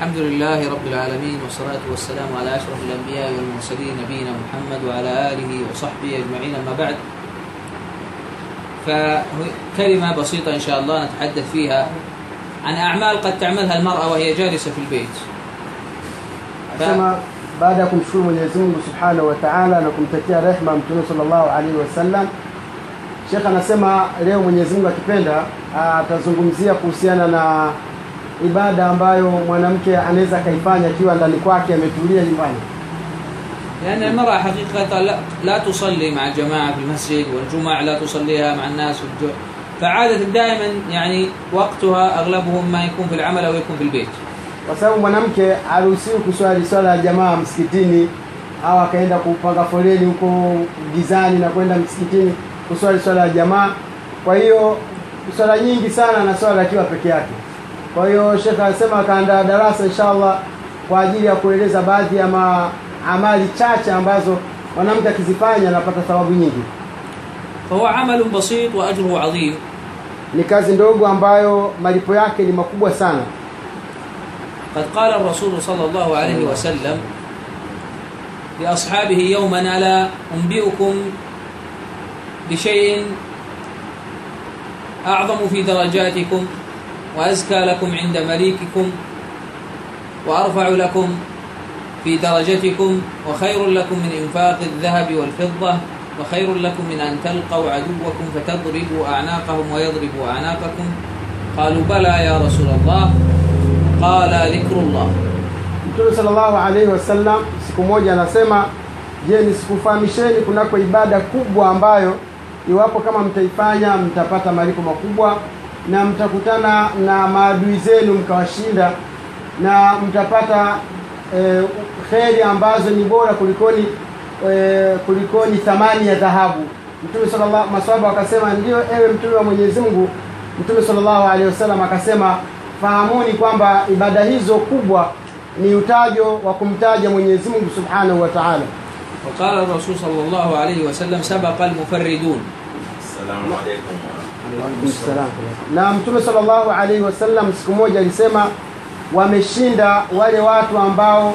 الحمد لله رب العالمين والصلاة والسلام على أشرف الأنبياء والمرسلين نبينا محمد وعلى آله وصحبه أجمعين أما بعد. فكلمة بسيطة إن شاء الله نتحدث فيها عن أعمال قد تعملها المرأة وهي جالسة في البيت. ف... كما بعد من يزمه سبحانه وتعالى لكم تتيا رحمة من صلى الله عليه وسلم. شيخ أنا اليوم من يزمه كبيرة تزنقمزية كوسيانا ibada ambayo mwanamke anaweza akaifanya akiwa ndani kwake ametulia nyumbani. لأن المرأة حقيقة لا, لا تصلي مع الجماعة في المسجد والجمعة لا تصليها مع الناس في الجو فعادة دائما يعني وقتها أغلبه ما يكون في العمل أو يكون في البيت Kwa sababu mwanamke haruhusiwi kuswali swala ya jamaa msikitini au akaenda kupanga foleni huko gizani na kwenda msikitini kuswali swala ya jamaa. Kwa hiyo swala nyingi sana na swala akiwa peke yake. Kwa hiyo Sheikh anasema akaandaa darasa inshallah kwa ajili ya kueleza baadhi ya ma, amali chache ambazo mwanamke akizifanya anapata thawabu nyingi. فهو عمل بسيط وأجره عظيم Ni kazi ndogo ambayo malipo yake ni makubwa sana. قد قال الرسول صلى الله عليه وسلم لأصحابه يوما ألا أنبئكم بشيء أعظم في درجاتكم وأزكى لكم عند مليككم وأرفع لكم في درجتكم وخير لكم من إنفاق الذهب والفضة وخير لكم من أن تلقوا عدوكم فتضربوا أعناقهم ويضربوا أعناقكم. قالوا بلى يا رسول الله. قال ذكر الله. Mtume sallallahu alaihi wasallam siku moja anasema, je, nisikufahamisheni kunako ibada kubwa ambayo iwapo kama mtaifanya mtapata malipo makubwa? na mtakutana na maadui zenu mkawashinda na mtapata e, kheri ambazo ni bora kulikoni e, kulikoni thamani ya dhahabu. Mtume sallallahu maswahaba wakasema, ndio ewe mtume wa Mwenyezi Mungu. Mtume sallallahu alaihi wasallam akasema, fahamuni kwamba ibada hizo kubwa ni utajo wa kumtaja Mwenyezi Mungu Subhanahu wa Ta'ala. وقال الرسول صلى الله عليه وسلم سبق المفردون السلام عليكم Salam. Na Mtume sallallahu alaihi wasallam siku moja alisema, wameshinda wale watu ambao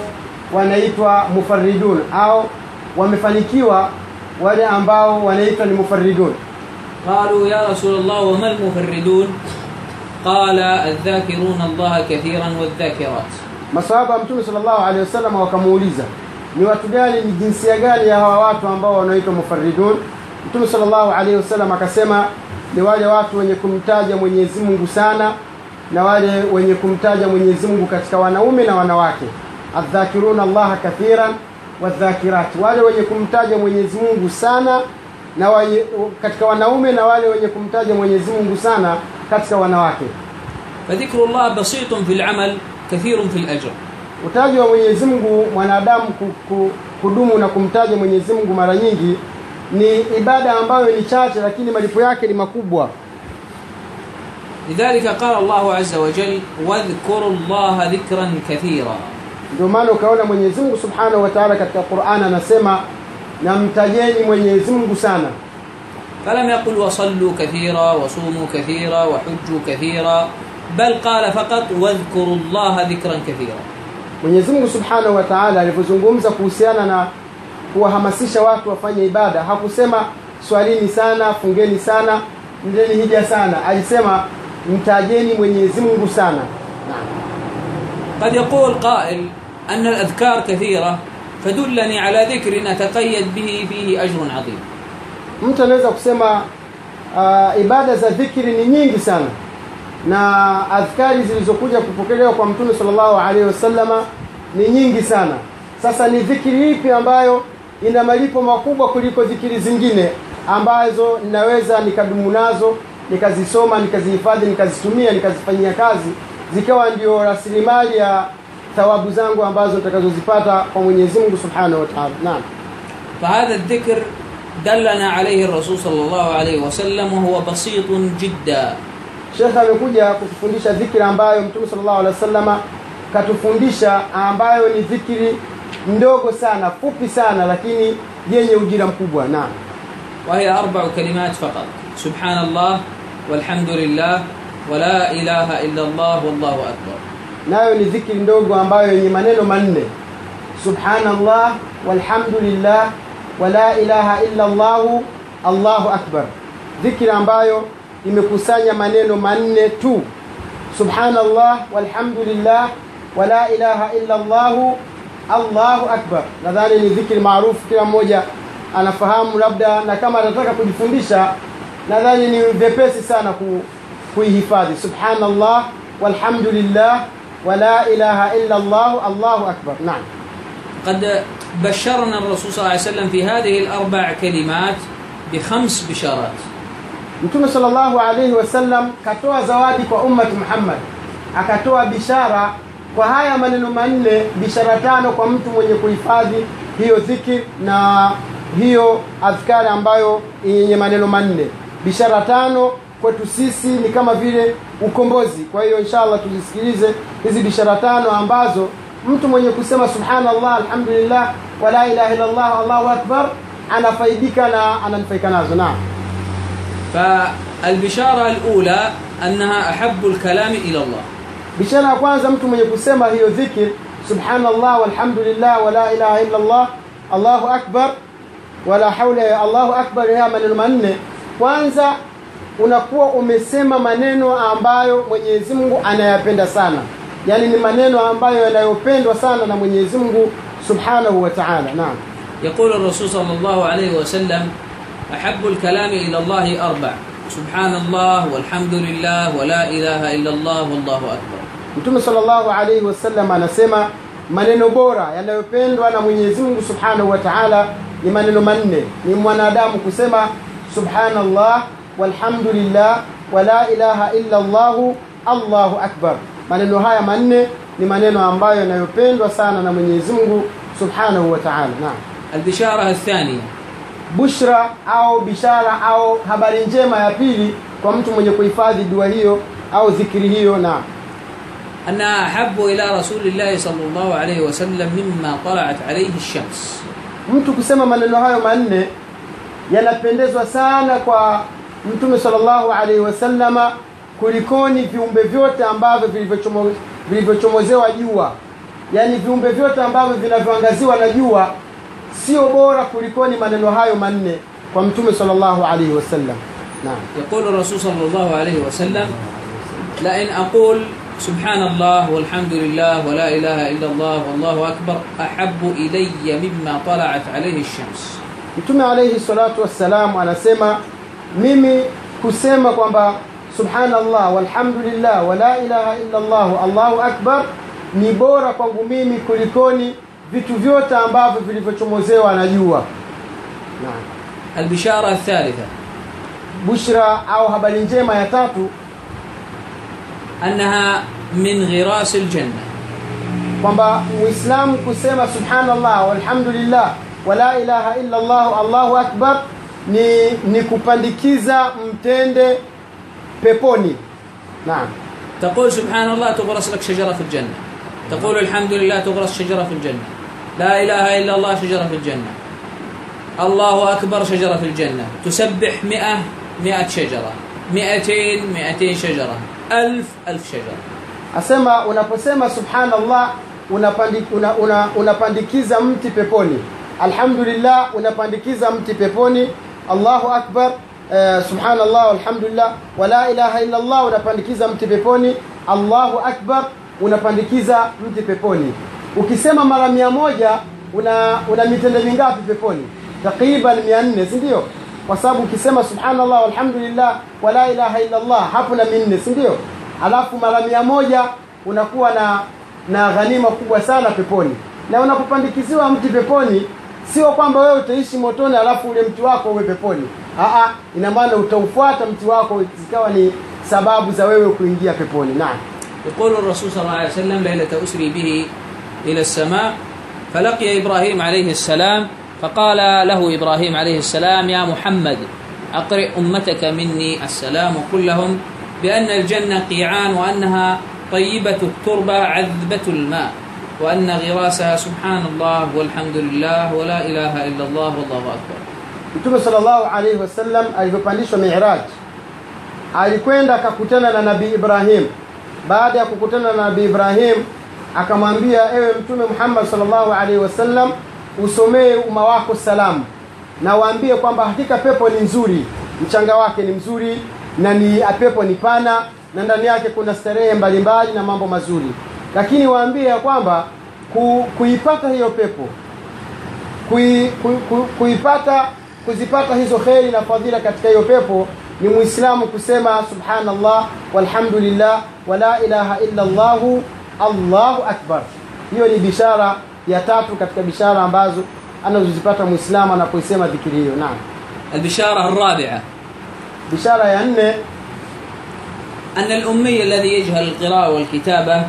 wanaitwa mufaridun au wamefanikiwa wale ambao wanaitwa ni mufaridun. Qalu ya Rasulullah, wa mal mufaridun? Qala adh-dhakiruna Allah kathiran wadh-dhakirat. Masahaba Mtume sallallahu alaihi wasallam wakamuuliza ni watu gani, ni jinsia gani ya hawa watu ambao wanaitwa mufaridun? Mtume sallallahu alaihi wasallam akasema ni wale watu wenye kumtaja Mwenyezi Mungu sana na wale wenye kumtaja Mwenyezi Mungu katika wanaume na wanawake, adh-dhakiruna kathiran wadh-dhakirati, wale wenye kumtaja Mwenyezi Mungu sana na wale, katika wanaume na wale wenye kumtaja Mwenyezi Mungu sana katika wanawake. Fadhikru Allah basitun fil amal kathirun fil ajr, utaji wa Mwenyezi Mungu mwanadamu kudumu na kumtaja Mwenyezi Mungu mara nyingi ni ibada ambayo ni chache lakini malipo yake ni makubwa. Lidhalika qala Allahu azza wa jalla wadhkuru Allaha dhikran kathira. Ndio maana ukaona Mwenyezi Mungu Subhanahu wa Ta'ala katika Qur'an anasema namtajeni Mwenyezi Mungu sana. Falam yaqul wasallu kathira wasumu kathira wahujju kathira. Bal qala faqat wadhkuru Allaha dhikran kathira. Mwenyezi Mungu Subhanahu wa Ta'ala alipozungumza kuhusiana na kuwahamasisha watu wafanye ibada, hakusema swalini sana, fungeni sana, ndeni hija sana, alisema mtajeni Mwenyezi Mungu sana. Naam. قد يقول قائل أن الأذكار كثيرة فدلني على ذكر أتقيد به فيه أجر عظيم mtu anaweza kusema uh, ibada za dhikri ni nyingi sana na adhkari zilizokuja kupokelewa kwa mtume sallallahu alaihi wasallama ni nyingi sana sasa ni dhikri ipi ambayo ina malipo makubwa kuliko dhikiri zingine ambazo ninaweza nikadumu nazo nikazisoma nikazihifadhi nikazitumia nikazifanyia kazi zikawa ndio rasilimali ya thawabu zangu ambazo nitakazozipata kwa Mwenyezi Mungu Subhanahu wa Ta'ala. Naam. فهذا الذكر دلنا عليه الرسول صلى الله عليه وسلم وهو بسيط جدا Sheikh amekuja kutufundisha dhikri ambayo Mtume sallallahu alaihi wasallama katufundisha ambayo ni dhikri ndogo sana, fupi sana, lakini yenye ujira mkubwa. Naam. وهي أربع كلمات فقط سبحان الله والحمد لله ولا إله إلا الله والله أكبر nayo ni dhikri ndogo ambayo yenye maneno manne subhanallah walhamdulillah wala ilaha illa llahu allahu akbar dhikri ambayo imekusanya maneno manne tu subhanallah walhamdulillah wala ilaha illa llahu allahu akbar nadhani ni dhikri maarufu kila mmoja anafahamu labda na kama anataka kujifundisha nadhani ni vyepesi sana ku, kuihifadhi subhanallah walhamdulillah wala ilaha illa llahu allahu akbar naam قد بشرنا الرسول صلى الله عليه وسلم في هذه الأربع كلمات بخمس بشارات mtume sallallahu alaihi wasallam katoa zawadi kwa ummati muhammad akatoa bishara kwa haya maneno manne bishara tano kwa mtu mwenye kuhifadhi hiyo dhikri na hiyo adhkari ambayo yenye maneno manne bishara tano kwetu sisi ni kama vile ukombozi kwa hiyo inshallah tuzisikilize hizi bishara tano ambazo mtu mwenye kusema subhanallah alhamdulillah wala ilaha illallah allahu akbar anafaidika na ananufaika nazo naam فالبشارة الأولى أنها أحب الكلام إلى الله bishara ya kwanza mtu mwenye kusema hiyo dhikr subhanallah walhamdulillah wala ilaha illa allah allahu akbar wala haula ya allahu akbar haya maneno manne kwanza unakuwa umesema maneno ambayo mwenyezi mungu anayapenda sana yaani ni maneno ambayo yanayopendwa sana na mwenyezi mungu subhanahu wa taala naam يقول الرسول صلى الله عليه وسلم أحب الكلام إلى الله أربع سبحان الله والحمد لله ولا إله إلا الله والله أكبر Mtume sallallahu alaihi wasallam anasema maneno bora yanayopendwa na Mwenyezi Mungu subhanahu wa taala ni maneno manne, ni mwanadamu kusema subhanallah walhamdulillah wala ilaha illa llahu allahu akbar. Maneno haya manne ni maneno ambayo yanayopendwa sana na Mwenyezi Mungu subhanahu wa taala. Naam, albishara athania, bushra au bishara au habari njema ya pili kwa mtu mwenye kuhifadhi dua hiyo au dhikiri hiyo. Naam. أنها أحب إلى رسول الله صلى الله عليه وسلم مما طلعت عليه الشمس mtu kusema maneno hayo manne yanapendezwa sana kwa mtume sallallahu alaihi wasallama kulikoni viumbe vyote ambavyo vilivyochomo- vilivyochomozewa jua yaani viumbe vyote ambavyo vinavyoangaziwa na jua sio bora kulikoni maneno hayo manne kwa mtume sallallahu alaihi wasallam naam يقول الرسول صلى الله عليه وسلم لئن أقول سبحان الله والحمد لله ولا إله إلا الله والله أكبر أحب إلي مما طلعت عليه الشمس mtume alaihi salatu wassalam anasema mimi kusema kwamba subhanallah walhamdulillah wala ilaha illa llah allahu akbar ni bora kwangu mimi kulikoni vitu vyote ambavyo vilivyochomozewa na jua Naam. البشارة الثالثة bushra au habari njema ya tatu أنها من غراس الجنة. Kwamba muislamu kusema subhanallah walhamdulillah wala ilaha illa llah allahu akbar ni, ni kupandikiza mtende peponi. Naam. تقول سبحان الله تغرس لك شجرة في الجنة. تقول الحمد لله تغرس شجرة في الجنة. لا إله إلا الله شجرة في الجنة. الله أكبر شجرة في الجنة. تسبح مئة مئة شجرة. مئتين مئتين شجرة. alf alf shajara asema unaposema subhanallah unapandikiza una, una, unapandikiza mti peponi. Alhamdulillah unapandikiza mti peponi. Allahu akbar eh, subhanallah alhamdulillah. Wala ilaha illallah unapandikiza mti peponi. Allahu akbar unapandikiza mti peponi. Ukisema mara mia moja una, una mitende mingapi peponi? Takriban mia nne sindio kwa sababu ukisema subhanallah walhamdulillah wala ilaha illa allah hapo na minne si ndio alafu mara mia moja unakuwa na na ghanima kubwa sana peponi na unapopandikiziwa mti peponi sio kwamba wewe utaishi motoni alafu ule mti wako uwe peponi Aa, ina maana utaufuata mti wako zikawa ni sababu za wewe kuingia peponi naam يقول الرسول صلى الله عليه وسلم ليلة أسري به إلى السماء فلقي إبراهيم عليه السلام فقال له إبراهيم عليه السلام يا محمد أقرئ أمتك مني السلام وقل لهم بأن الجنة قيعان وأنها طيبة التربة عذبة الماء وأن غراسها سبحان الله والحمد لله ولا إله إلا الله والله أكبر mtume sallallahu alaihi wasallam alivyopandishwa miraj alikwenda akakutana na nabii ibrahim baada ya kukutana na nabii ibrahim akamwambia ewe mtume muhammad salllahu alaihi wasallam usomee umma wako salamu na waambie kwamba hakika pepo ni nzuri mchanga wake ni mzuri na ni pepo ni pana na ndani yake kuna starehe mbalimbali na mambo mazuri. Lakini waambie ya kwamba ku, kuipata hiyo pepo kui, ku, ku, kuipata kuzipata hizo kheri na fadhila katika hiyo pepo ni muislamu kusema subhanallah walhamdulillah wala ilaha illa llahu allahu akbar. Hiyo ni bishara ya tatu katika bishara ambazo anazozipata muislamu anapoisema dhikiri hiyo naam البشارة الرابعة bishara ya nne أن الأمي الذي يجهل القراءة والكتابة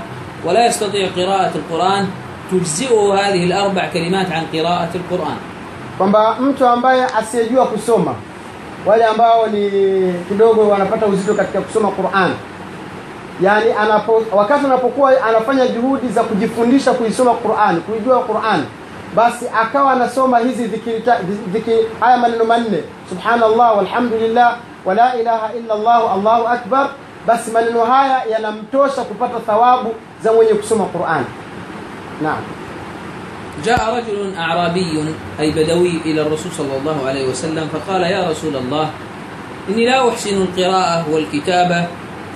ولا يستطيع قراءة القرآن تجزئه هذه الأربع كلمات عن قراءة القرآن kwamba mtu ambaye asiyejua kusoma wale ambao ni kidogo wanapata uzito katika kusoma Qur'an yaani anapo, wakati anapokuwa anafanya juhudi za kujifundisha kuisoma Qur'an kuijua Qur'an basi akawa anasoma hizi dhikiri, ta- dhikiri haya maneno manne subhanallah walhamdulillah wala ilaha illa Allah Allahu akbar basi maneno haya yanamtosha kupata thawabu za mwenye kusoma Qur'an naam جاء رجل أعرابي أي بدوي إلى الرسول صلى الله عليه وسلم فقال يا رسول الله إني لا أحسن القراءة والكتابة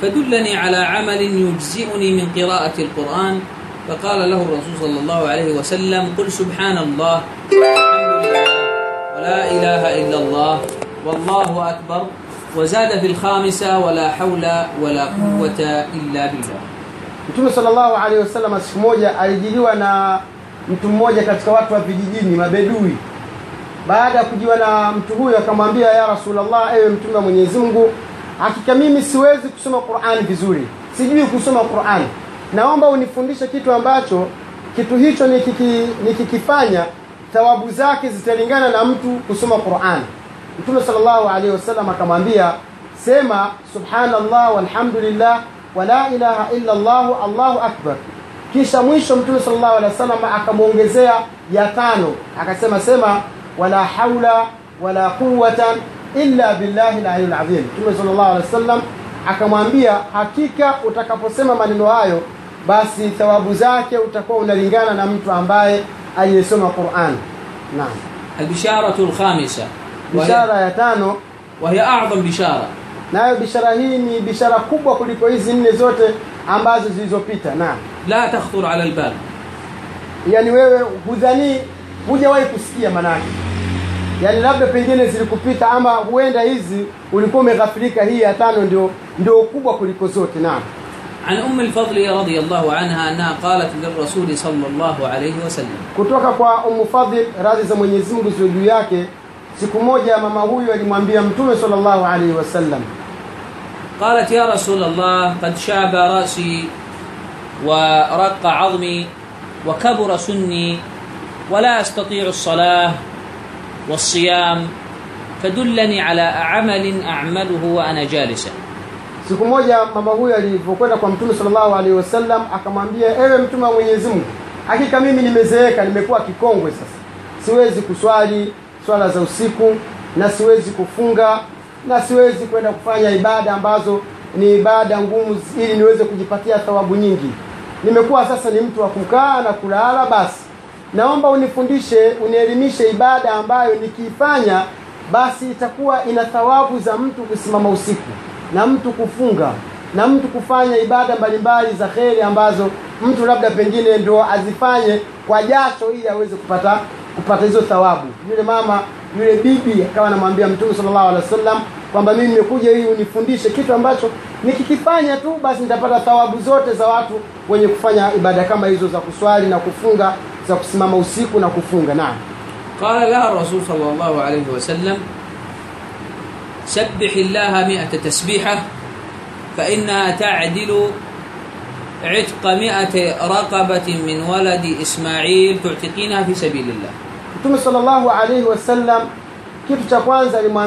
فدلني على عمل يجزئني من قراءة القرآن فقال له الرسول صلى الله عليه وسلم قل سبحان الله والحمد لله ولا إله إلا الله والله أكبر وزاد في الخامسة ولا حول ولا قوة إلا بالله. متوم صلى الله عليه وسلم سموجة أجدوا أنا متوم موجة كتكوات في وفجيني ما بدوي بعد ya kujiwa na mtu huyo akamwambia ya rasulullah ewe mtume wa mwenyezi mungu hakika mimi siwezi kusoma Qur'ani vizuri, sijui kusoma Qur'ani. Naomba unifundishe kitu ambacho kitu hicho nikiki, nikikifanya thawabu zake zitalingana na mtu kusoma Qur'ani. Mtume sallallahu alaihi wasallam akamwambia, sema subhanallah walhamdulillah wala ilaha illa Allah Allahu akbar. Kisha mwisho Mtume sallallahu alaihi wasallam akamwongezea ya tano, akasema sema wala haula wala quwwatan illa billahi al-aliyyil azim. Mtume sallallahu alaihi wasallam akamwambia, hakika utakaposema maneno hayo, basi thawabu zake utakuwa unalingana na mtu ambaye aliyesoma Qur'an. Naam. البشارة الخامسة وهي, Bishara ya tano وهي أعظم بشارة nayo bishara hii ni bishara kubwa kuliko hizi nne zote ambazo zilizopita. Naam. لا تخطر على البال yani wewe hudhani hujawahi kusikia manake yani labda pengine zilikupita ama huenda hizi ulikuwa umeghafirika hii ya tano ndio ndio kubwa kuliko zote naam عن أم الفضل رضي الله عنها أنها قالت للرسول صلى الله عليه وسلم kutoka kwa Ummu Fadhil radhi za Mwenyezi Mungu ziwe juu yake siku moja mama huyu alimwambia mtume sallallahu alaihi wasallam قالت يا رسول الله قد شاب رأسي ورق عظمي وكبر سني ولا أستطيع الصلاة والصيام فدلني على عمل أعمله وأنا جالسة siku moja mama huyu alipokwenda kwa mtume sallallahu alaihi wasallam akamwambia ewe mtume wa Mwenyezi Mungu hakika mimi nimezeeka nimekuwa kikongwe sasa siwezi kuswali swala za usiku na siwezi kufunga na siwezi kwenda kufanya ibada ambazo ni ibada ngumu ili niweze kujipatia thawabu nyingi nimekuwa sasa ni mtu wa kukaa na kulala basi naomba unifundishe unielimishe ibada ambayo nikiifanya basi itakuwa ina thawabu za mtu kusimama usiku na mtu kufunga na mtu kufanya ibada mbalimbali za kheri ambazo mtu labda pengine ndo azifanye kwa jasho ili aweze kupata kupata hizo thawabu. Yule mama yule bibi akawa anamwambia mtume sallallahu alaihi wasallam kwamba mimi nimekuja ili unifundishe kitu ambacho nikikifanya tu basi nitapata thawabu zote za watu wenye kufanya ibada kama hizo za kuswali na kufunga تقسم موسيك ونكفونك نعم قال لها الرسول صلى الله عليه وسلم سبح الله مئة تسبيحة فإنها تعدل عتق مئة رقبة من ولد إسماعيل تعتقينها في سبيل الله. ثم صلى الله عليه وسلم كيف تقوان زي ما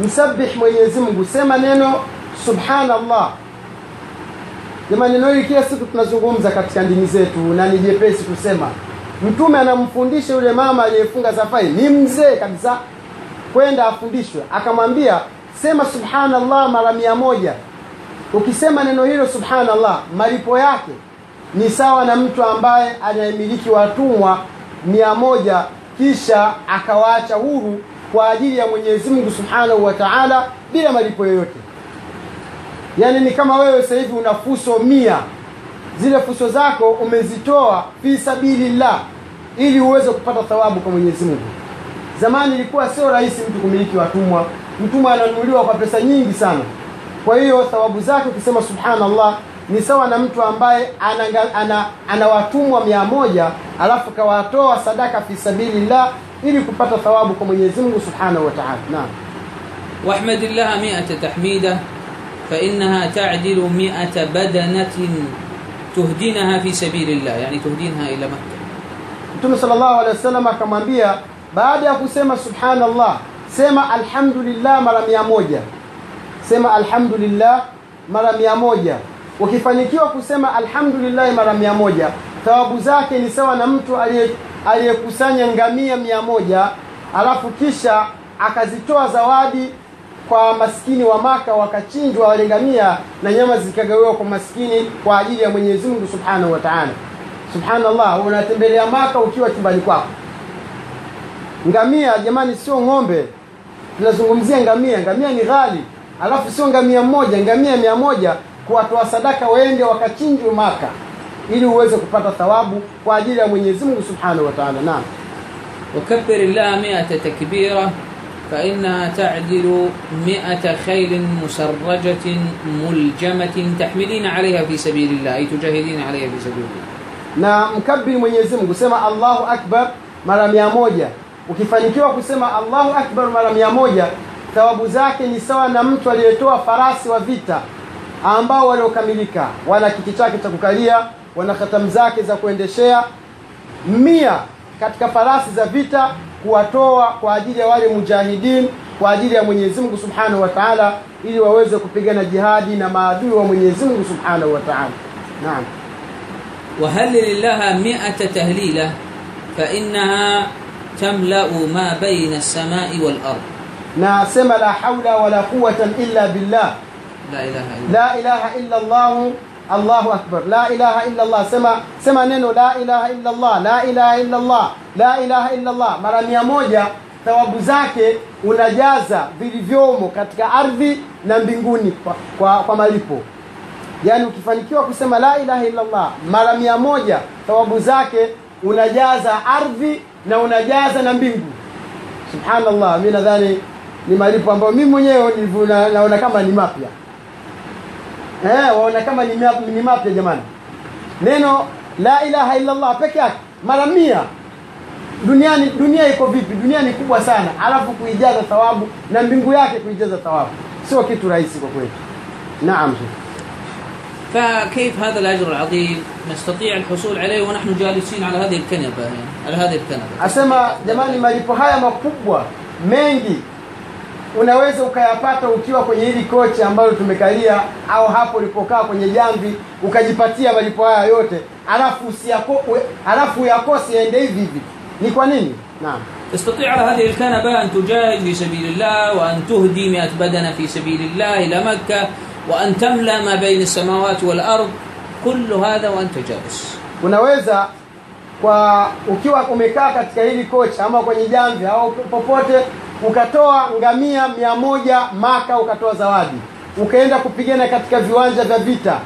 نسبح ما يزمه سيما سبحان الله Jamani, neno hili kila siku tunazungumza katika ndini zetu na ni jepesi kusema. Mtume anamfundisha yule mama aliyefunga safari, ni mzee kabisa, kwenda afundishwe, akamwambia sema subhanallah mara mia moja ukisema neno hilo subhanallah malipo yake ni sawa na mtu ambaye anayemiliki watumwa mia moja kisha akawaacha huru kwa ajili ya mwenyezi mungu subhanahu wa taala bila malipo yoyote yaani ni kama wewe sasa hivi una fuso mia. Zile fuso zako umezitoa fi sabilillah ili uweze kupata thawabu kwa mwenyezi mungu. Zamani ilikuwa sio rahisi mtu kumiliki watumwa. Mtumwa ananuliwa kwa pesa nyingi sana. Kwa hiyo thawabu zake ukisema subhanallah ni sawa na mtu ambaye ana, ana, ana watumwa mia moja alafu kawatoa sadaka fi sabilillah ili kupata thawabu kwa mwenyezi mungu subhanahu wa taala. Naam. Wahmadillah miata tahmida. فإنها تعدل مئة بدنة تهدينها في سبيل الله يعني تهدينها إلى مكة mtume sallallahu alaihi wasallam akamwambia baada ya kusema subhanallah sema alhamdulillah mara mia moja sema alhamdulillah mara mia moja ukifanikiwa kusema alhamdulillah mara mia moja thawabu zake ni sawa na mtu aliye- aliyekusanya ngamia mia moja alafu kisha akazitoa zawadi kwa maskini wa Maka wakachinjwa wale na nyama zikagawiwa kwa maskini kwa ajili ya Mwenyezi Mungu Subhanahu wataala Subhanallah, unatembelea Maka ukiwa chumbani kwako. Ngamia jamani, sio ng'ombe, tunazungumzia ngamia. Ngamia ni ghali, alafu sio ngamia mmoja, ngamia mia moja kuwatoa sadaka waende wakachinjwe Maka ili uweze kupata thawabu kwa ajili ya Mwenyezi Mungu Subhanahu wa Ta'ala. Naam, wakabbir Allah 100 takbira فإنها تعدل مئة خيل مسرجة ملجمة تحملين عليها في سبيل الله أي تجاهدين عليها في سبيل الله na mkabiri mwenyezi mungu sema allahu akbar mara mia moja ukifanikiwa kusema allahu akbar mara mia moja thawabu zake ni sawa na mtu aliyetoa farasi wa vita ambao waliokamilika wana kiti chake cha kukalia wana khatamu zake za kuendeshea mia katika farasi za vita kuwatoa kwa ajili ya wale mujahidin kwa ajili ya mwenyezi mungu subhanahu wa taala ili waweze kupigana jihadi na maadui wa mwenyezi mungu subhanahu wa taala naam وهلل لها مئة تهليلة فإنها تملأ ما بين السماء والأرض na sema la haula wala quwatan illa billah لا إله إلا la ilaha illa allah allahu akbar. La ilaha illa allah sema sema neno la ilaha illa allah la ilaha illa allah la ilaha illa allah mara mia moja thawabu zake unajaza vilivyomo katika ardhi na mbinguni kwa, kwa, kwa malipo. Yaani ukifanikiwa kusema la ilaha illa allah mara mia moja thawabu zake unajaza ardhi na unajaza na mbingu. Subhanallah. Mi nadhani ni malipo ambayo mimi mwenyewe naona kama ni mapya eh, waona kama ni map- ni mapya jamani neno la ilaha illa allah peke yake mara mia duniani dunia iko vipi dunia ni kubwa sana alafu kuijaza thawabu na mbingu yake kuijaza thawabu sio kitu rahisi kwa kweli naam فكيف هذا الأجر العظيم نستطيع الحصول عليه ونحن جالسين على هذه الكنبة يعني على هذه الكنبة asema jamani malipo haya makubwa mengi unaweza ukayapata ukiwa kwenye hili kochi ambalo tumekalia au hapo ulipokaa kwenye jamvi ukajipatia malipo haya yote alafu usiyako, ue- alafu uyakose yaende hivi hivi ni kwa nini naam تستطيع على هذه الكنبة أن تجاهد في سبيل الله وأن تهدي مئة بدنة في سبيل الله إلى مكة وأن تملأ ما بين السماوات والأرض كل هذا وأنت جالس unaweza kwa ukiwa umekaa katika hili kochi ama kwenye jamvi au popote ukatoa ngamia mia moja maka ukatoa zawadi. Ukaenda kupigana katika viwanja vya vita.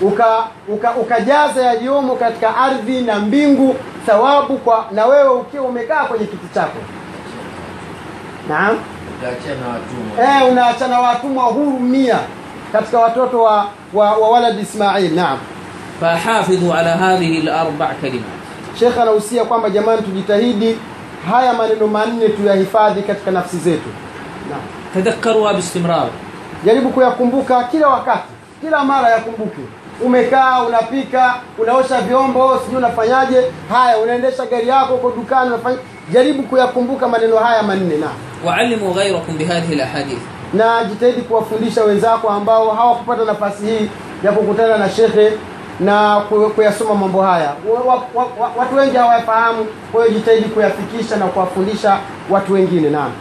Uka, uka, ukajaza yaliyomo katika ardhi na mbingu thawabu kwa na wewe ukiwa umekaa kwenye kiti chako. Unaachana eh, watumwa. Huru mia katika watoto wa, wa, wa walad ismail. Naam. Fahafidhu ala hadhihi larba kalimat. Shekh anahusia kwamba jamani tujitahidi haya maneno manne tuyahifadhi katika nafsi zetu. Tadhakaruha bistimrar. Jaribu kuyakumbuka kila wakati kila mara yakumbuke. Umekaa unapika unaosha vyombo sijui unafanyaje. Haya unaendesha gari yako uko dukani unafanya. Jaribu kuyakumbuka maneno haya manne na waalimu ghairakum bihadhihi alahadith. Na jitahidi kuwafundisha wenzako ambao hawakupata nafasi hii ya kukutana na shekhe na ku- kuyasoma mambo haya wa, wa, wa, watu wengi hawayafahamu kwa hiyo jitahidi kuyafikisha na kuwafundisha watu wengine naam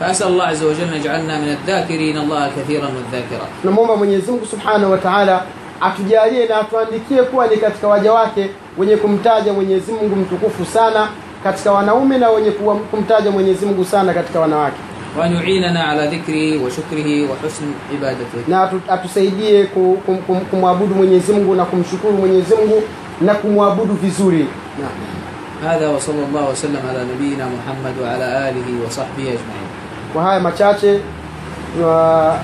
فأسأل الله عز وجل أن يجعلنا من الذاكرين الله كثيرا والذاكرات tunamwomba mwenyezi mungu subhanahu wa taala atujalie na atuandikie kuwa ni katika waja wake wenye kumtaja mwenyezi mungu mtukufu sana katika wanaume na wenye kuwa- kumtaja mwenyezi mungu sana katika wanawake wanuinana ala dhikrihi wa shukrihi wa husni ibadatihi, na atusaidie kumwabudu mwenyezimngu na kumshukuru mwenyezimngu na kumwabudu vizuri. Hadha wa sallallahu wasallam ala nabiyina Muhammad wa alihi wa ajmain. Kwa haya machache wa